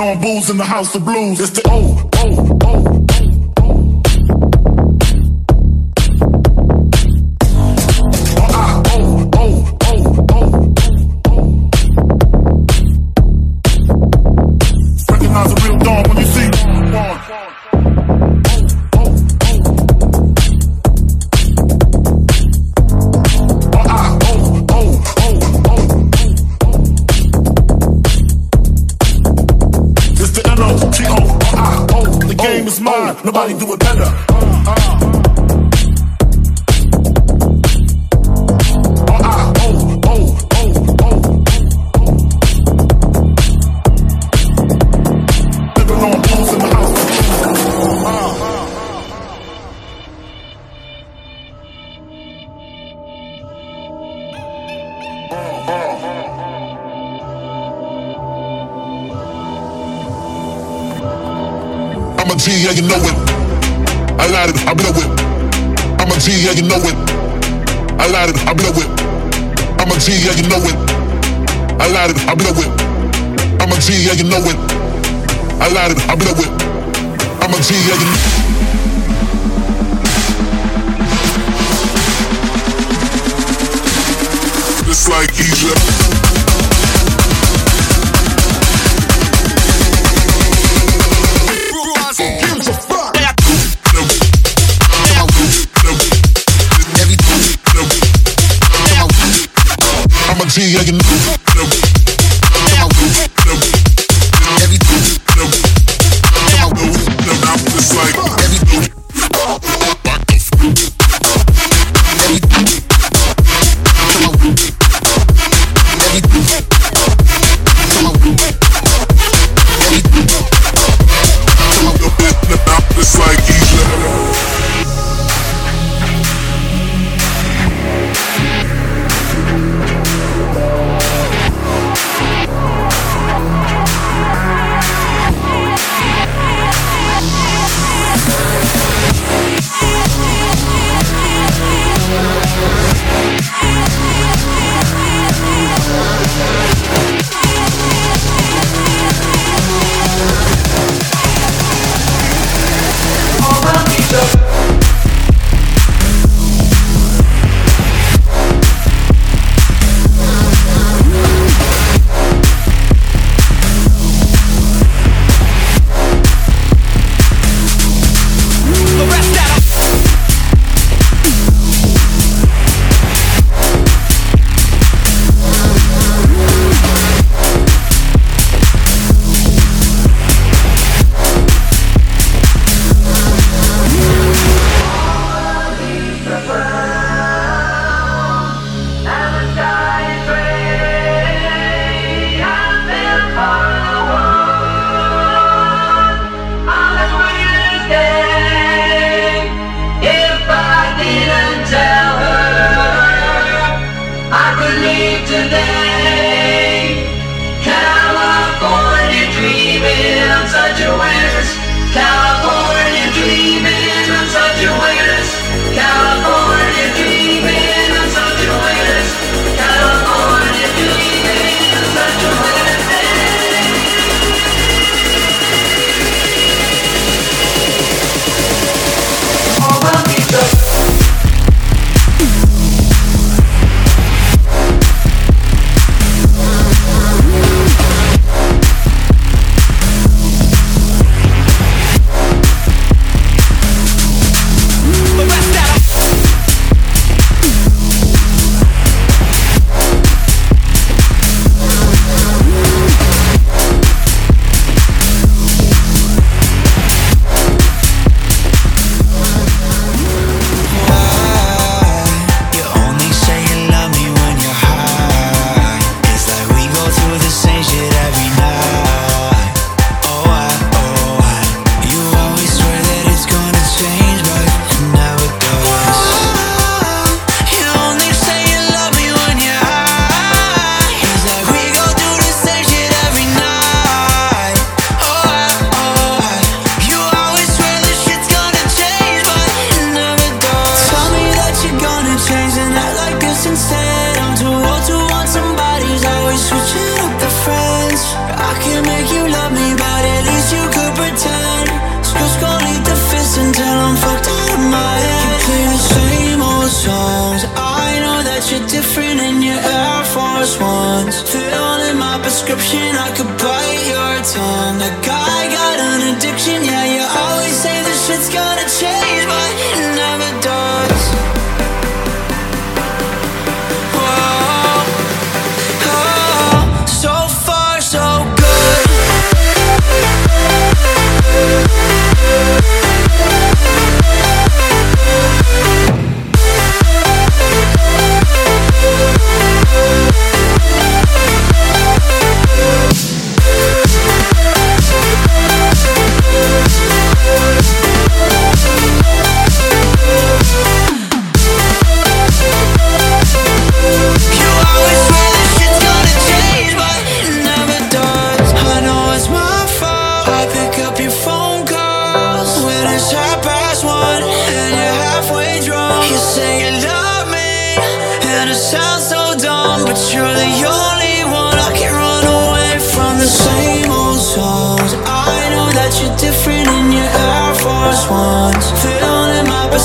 on booze in the house of blues. It's the O, O, I lied, I've been a whip. I'm a G, yeah, It's like Egypt. G, I can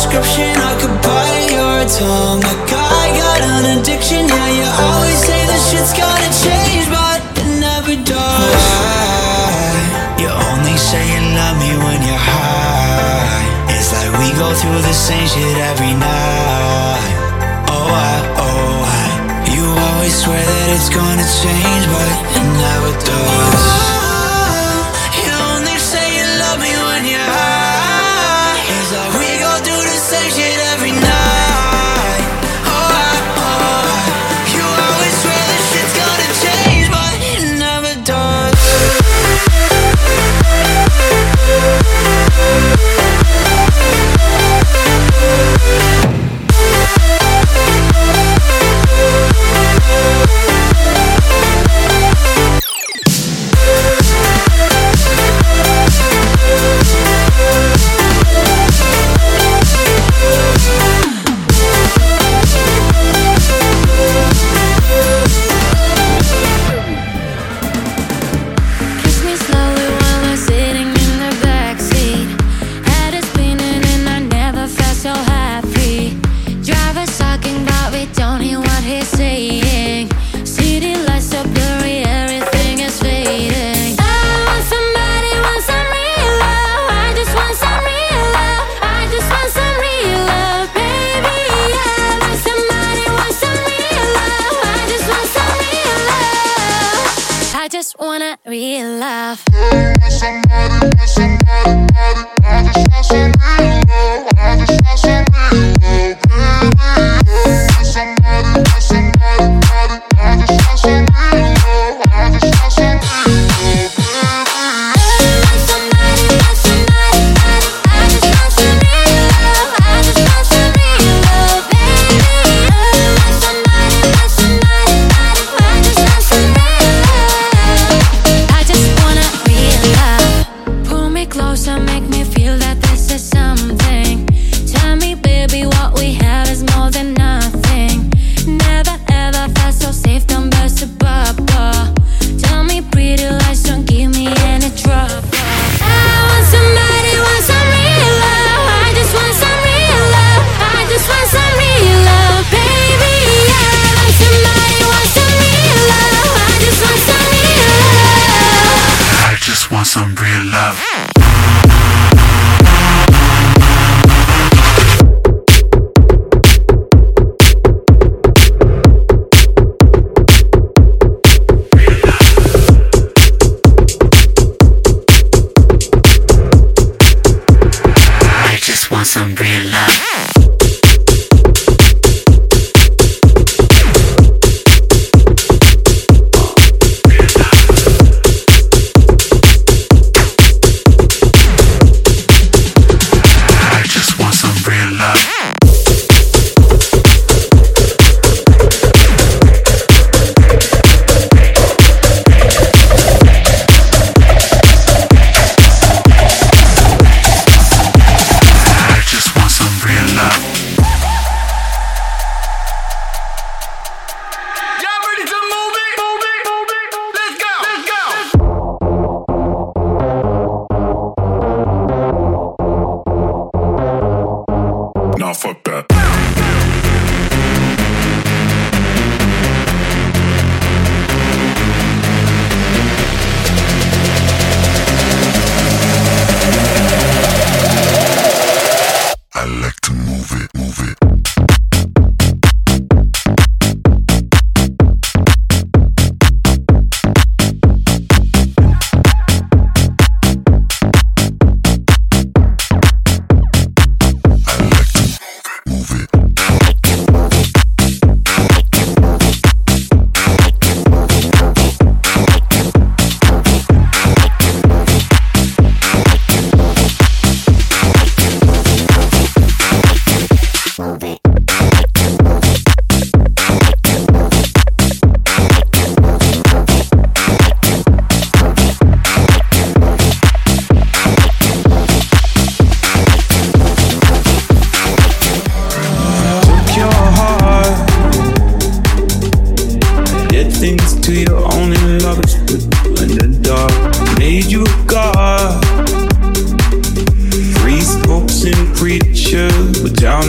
prescription, I could buy your tongue. Like I got an addiction, yeah, you always say that shit's gonna change, but it never does. Why? You only say you love me when you're high. It's like we go through the same shit every night. Oh, I, oh, I. You always swear that it's gonna change, but it never does. Thank not real love. Somebody, somebody, somebody. Somebody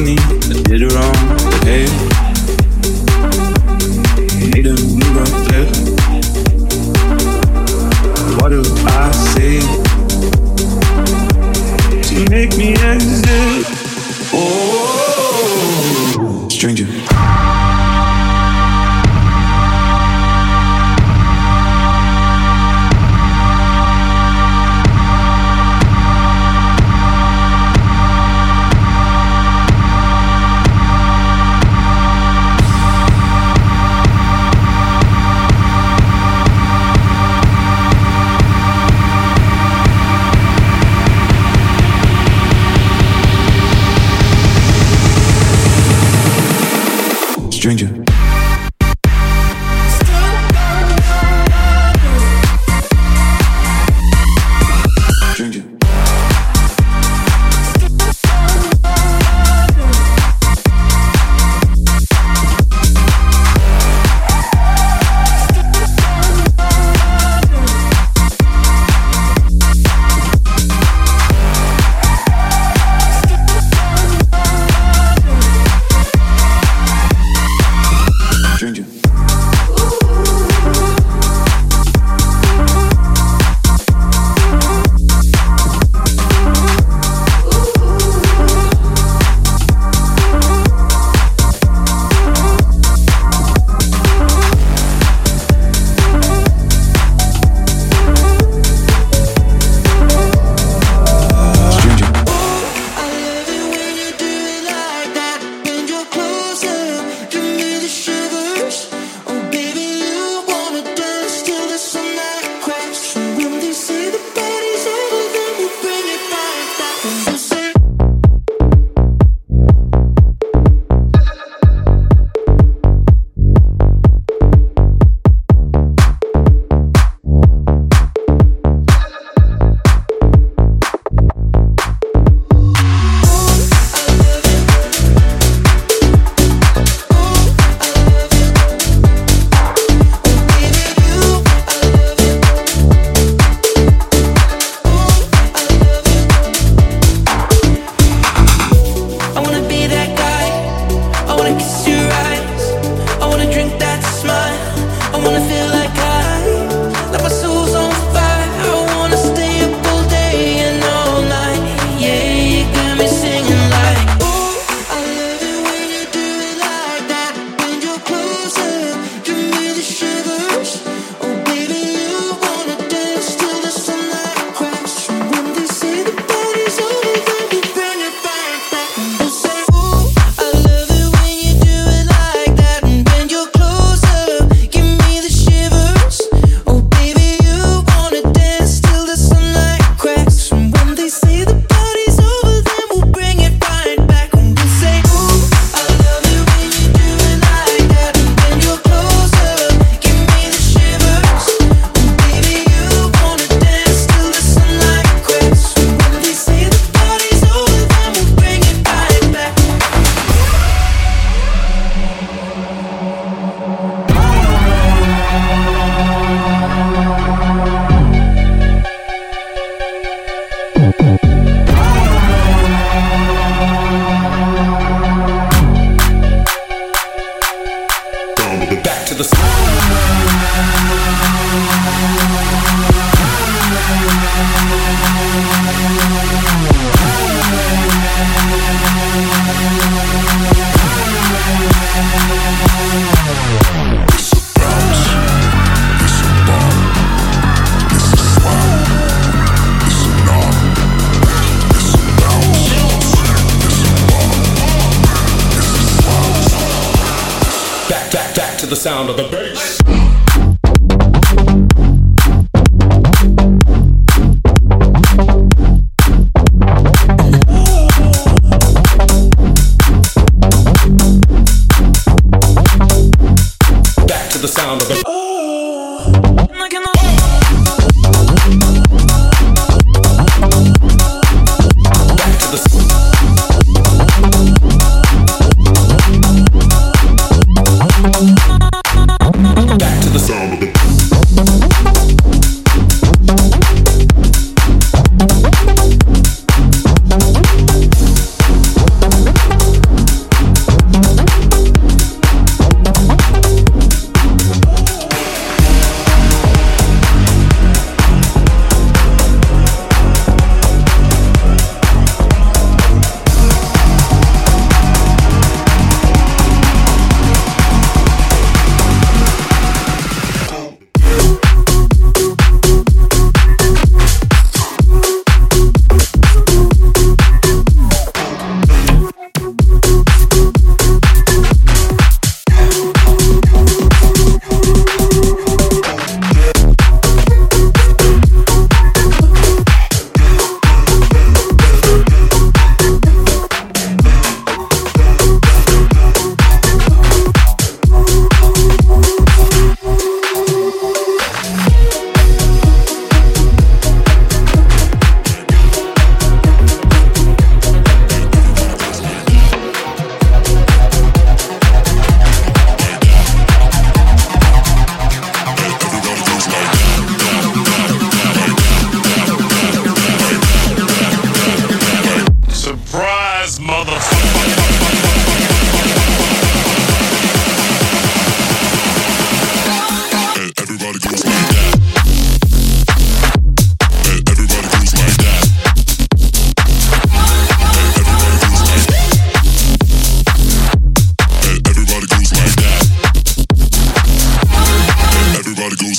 me, I did it wrong. Hey,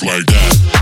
like that.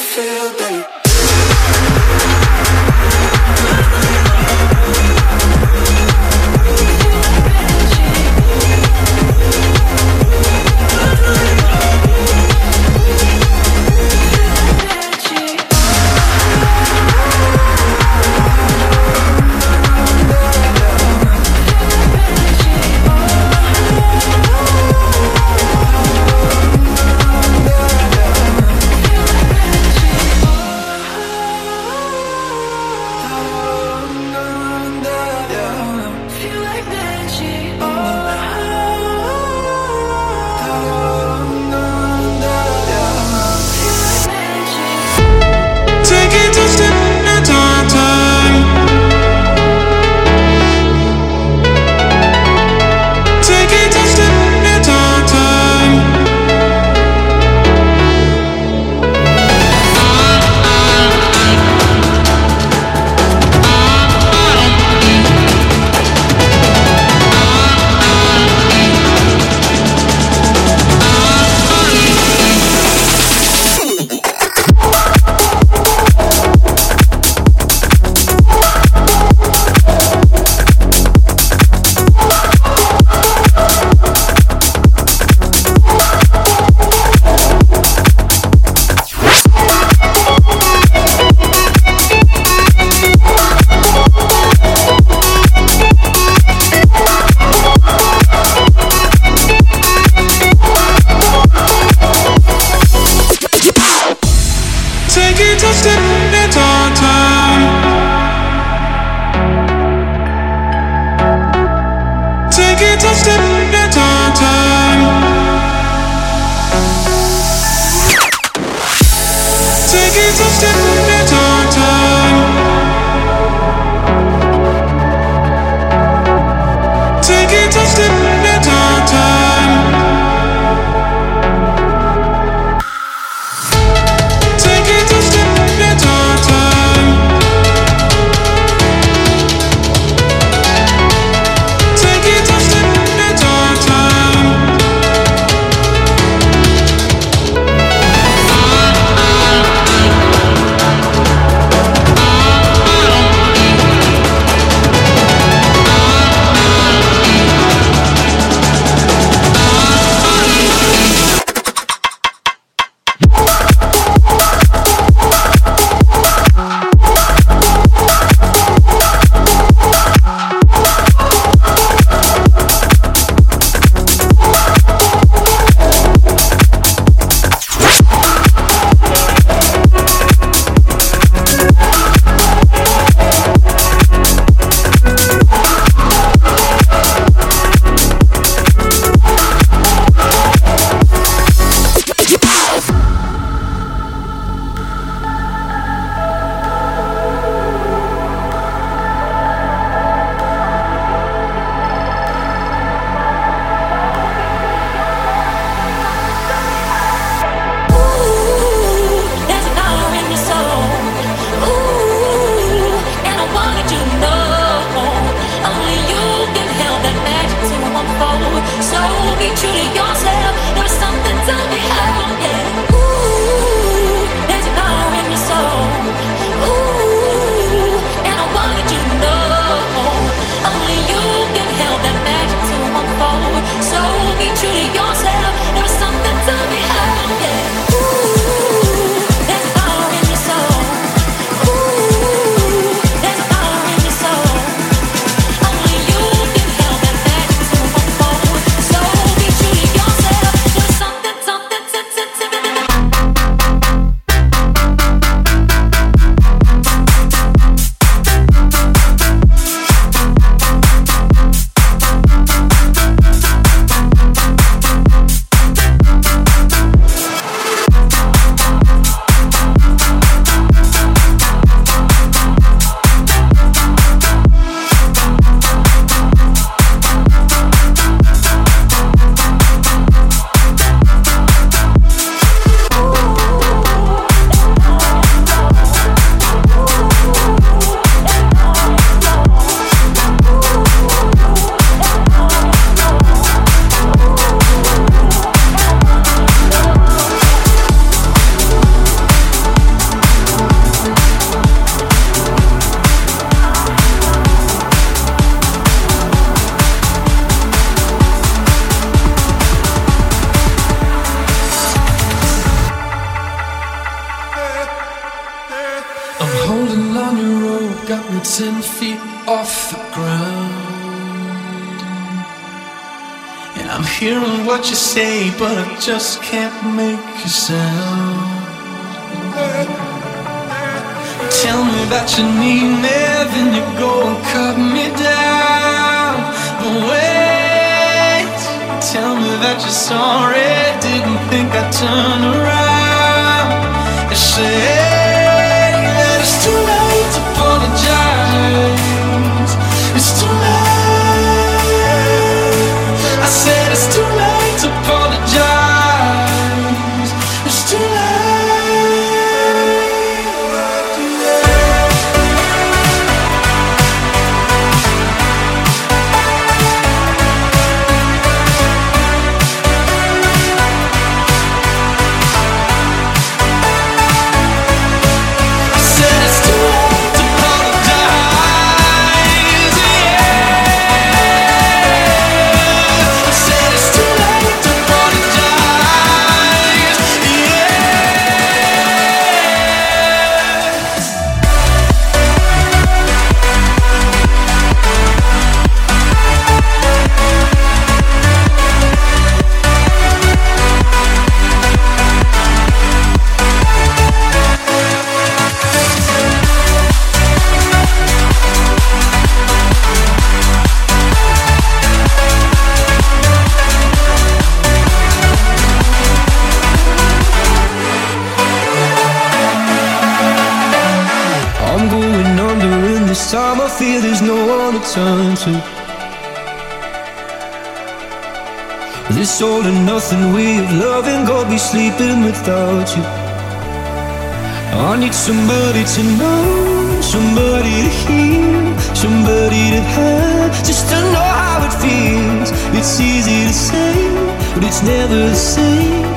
I feel but I just can't make a sound. Tell me that you need me, then you go and cut me down. But wait, tell me that you're sorry, didn't think I'd turn around. I say. nothing with love and go be sleeping without you. I need somebody to know, somebody to hear, somebody to have, just to know how it feels. It's easy to say, but it's never the same.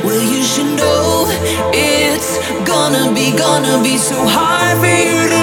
Well, you should know it's gonna be, gonna be so hard for you to.